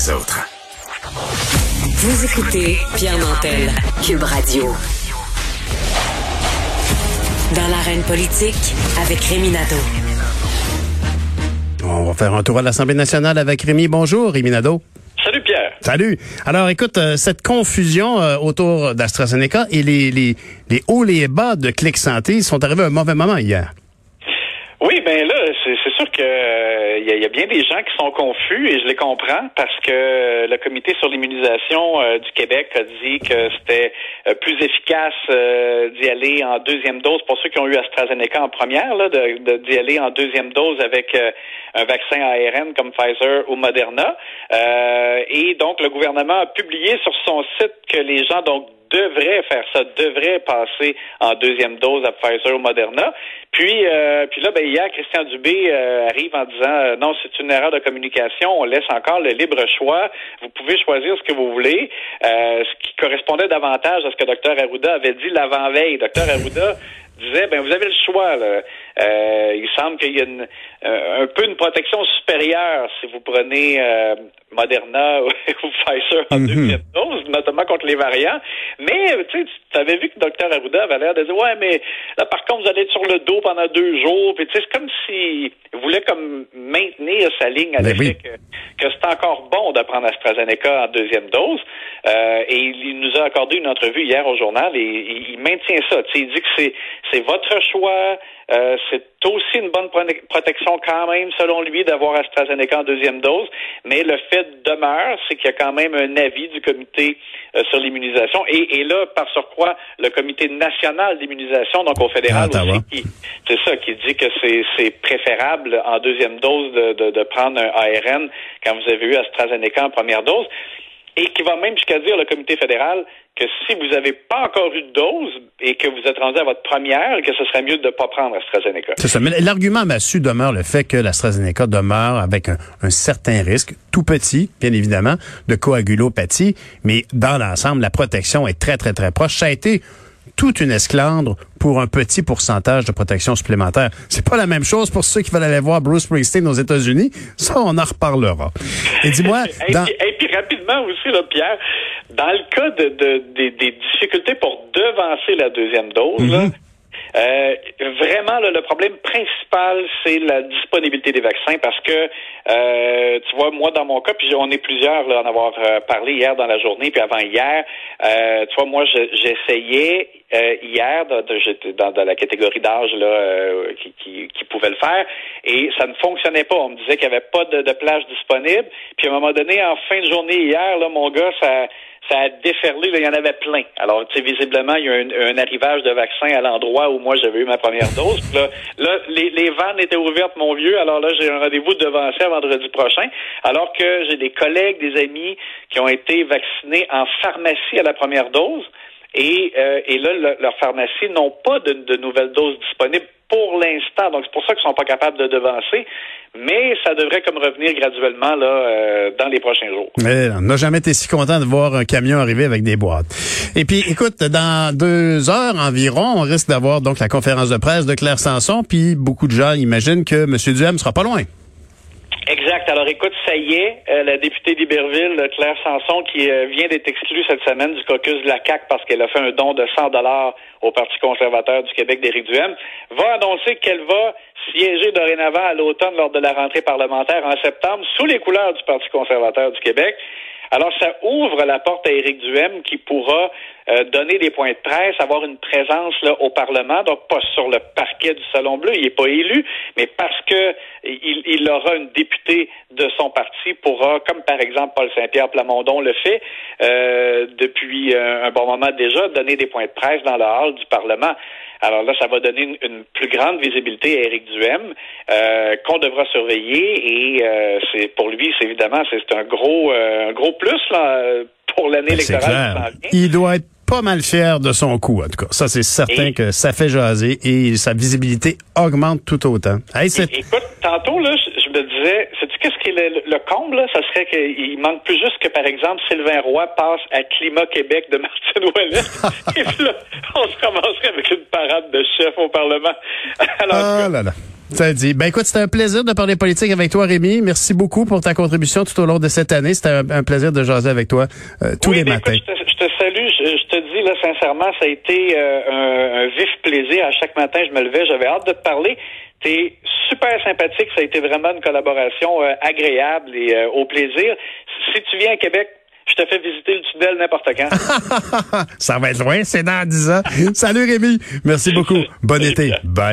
les autres. Vous écoutez Pierre Nantel, Cube Radio. Dans l'arène politique, avec Rémi Nadeau. On va faire un tour à l'Assemblée nationale avec Rémi. Bonjour, Rémi Nadeau. Salut Pierre. Salut. Alors écoute, euh, cette confusion euh, autour d'AstraZeneca et les, les, les hauts et les bas de Clic Santé sont arrivés à un mauvais moment hier. Oui, ben là, c'est sûr que il y, a bien des gens qui sont confus et je les comprends parce que le comité sur l'immunisation euh, du Québec a dit que c'était euh, plus efficace euh, d'y aller en deuxième dose pour ceux qui ont eu AstraZeneca en première, là, d'y aller en deuxième dose avec un vaccin ARN comme Pfizer ou Moderna. et donc le gouvernement a publié sur son site que les gens donc devrait faire ça, devrait passer en deuxième dose à Pfizer ou Moderna. Puis, euh, puis là, ben, hier, Christian Dubé euh, arrive en disant euh, non, c'est une erreur de communication, on laisse encore le libre choix, vous pouvez choisir ce que vous voulez, ce qui correspondait davantage à ce que Dr Arruda avait dit l'avant-veille. Dr Arruda disait, ben vous avez le choix. Là. Euh, il semble qu'il y a une, euh, un peu une protection supérieure si vous prenez euh, Moderna ou Pfizer en mhm. deuxième dose, notamment contre les variants. Mais tu avais vu que le docteur Arruda avait l'air de dire, ouais, mais là par contre vous allez être sur le dos pendant deux jours. Puis c'est comme s'il voulait comme maintenir sa ligne à l'effet que, que c'est encore bon de prendre AstraZeneca en deuxième dose. et il nous a accordé une entrevue hier au journal et, il maintient ça. il dit que c'est c'est votre choix. Euh, c'est aussi une bonne protection quand même, selon lui, d'avoir AstraZeneca en deuxième dose. Mais le fait demeure, c'est qu'il y a quand même un avis du comité euh, sur l'immunisation. Et, là, par surcroît, le comité national d'immunisation, donc au fédéral ah, aussi, c'est ça, qui dit que c'est préférable en deuxième dose de, de prendre un ARN quand vous avez eu AstraZeneca en première dose et qui va même jusqu'à dire le comité fédéral que si vous n'avez pas encore eu de dose et que vous êtes rendu à votre première, que ce serait mieux de ne pas prendre AstraZeneca. C'est ça. Mais l'argument massu demeure le fait que l'AstraZeneca demeure avec un, certain risque, tout petit, bien évidemment, de coagulopathie, mais dans l'ensemble, la protection est très, très, très proche. Ça a été toute une esclandre pour un petit pourcentage de protection supplémentaire. C'est pas la même chose pour ceux qui veulent aller voir Bruce Springsteen aux États-Unis. Ça, on en reparlera. Et dis-moi... et, puis, rapidement aussi, là, Pierre, dans le cas de, des, difficultés pour devancer la deuxième dose, mhm. Euh, vraiment, le problème principal, c'est la disponibilité des vaccins parce que, euh, tu vois, moi, dans mon cas, puis on est plusieurs là, en avoir euh, parlé hier dans la journée, puis avant hier, euh, tu vois, moi, j'essayais hier de, dans, dans, la catégorie d'âge là qui, qui, qui, pouvait le faire et ça ne fonctionnait pas. On me disait qu'il n'y avait pas de, de plage disponible. Puis à un moment donné, en fin de journée hier, là, mon gars, ça ça a déferlé, il y en avait plein. Alors, tu sais, visiblement, il y a un, un arrivage de vaccins à l'endroit où moi j'avais eu ma première dose. Là, là les, les, vannes étaient ouvertes, mon vieux. Alors là, j'ai un rendez-vous devancé à vendredi prochain. Alors que j'ai des collègues, des amis qui ont été vaccinés en pharmacie à la première dose. Et, euh, et là, leurs pharmacies n'ont pas de, de nouvelles doses disponibles pour l'instant. Donc, c'est pour ça qu'ils sont pas capables de devancer. Mais ça devrait comme revenir graduellement là euh, dans les prochains jours. Mais on n'a jamais été si content de voir un camion arriver avec des boîtes. Et puis, écoute, dans deux heures environ, on risque d'avoir donc la conférence de presse de Claire Sanson. Puis, beaucoup de gens imaginent que M. Duhem sera pas loin. Exact. Alors écoute, ça y est, euh, la députée d'Iberville, Claire Sanson, qui euh, vient d'être exclue cette semaine du caucus de la CAC parce qu'elle a fait un don de 100 dollars au Parti conservateur du Québec d'Éric Duhem, va annoncer qu'elle va siéger dorénavant à l'automne lors de la rentrée parlementaire en septembre sous les couleurs du Parti conservateur du Québec. Alors, ça ouvre la porte à Éric Duhem qui pourra euh, donner des points de presse, avoir une présence au Parlement, donc pas sur le parquet du Salon Bleu, il n'est pas élu, mais parce que il, il, aura une députée de son parti, pourra, comme par exemple Paul Saint-Pierre Plamondon le fait euh, depuis un bon moment déjà, donner des points de presse dans le hall du Parlement. Alors là, ça va donner une, plus grande visibilité à Éric Duhem, euh, qu'on devra surveiller. Et euh, c'est pour lui, c'est évidemment, c'est un gros, euh, un gros plus là, pour l'année électorale. Il doit être pas mal fier de son coup, en tout cas. Ça, c'est certain que ça fait jaser et sa visibilité augmente tout autant. écoute, tantôt, là, je, me disais, qu'est-ce qui est le, comble, là? Ça serait qu'il manque plus juste que, par exemple, Sylvain Roy passe à Climat Québec de Martine Ouellet. et puis là, on se commencerait avec une parade de chef au Parlement. Alors, ah là là. Ça dit. Ben écoute, c'était un plaisir de parler politique avec toi, Rémi. Merci beaucoup pour ta contribution tout au long de cette année. C'était un, plaisir de jaser avec toi euh, tous les ben, matins. Écoute, je, te, salue. Je, te dis là sincèrement, ça a été euh, un, vif plaisir. À chaque matin, je me levais, j'avais hâte de te parler. T'es super sympathique. Ça a été vraiment une collaboration euh, agréable et au plaisir. Si tu viens à Québec, je te fais visiter le tunnel n'importe quand. ça va être loin, c'est dans 10 ans. Salut Rémi. Merci beaucoup. Bon été. Bye.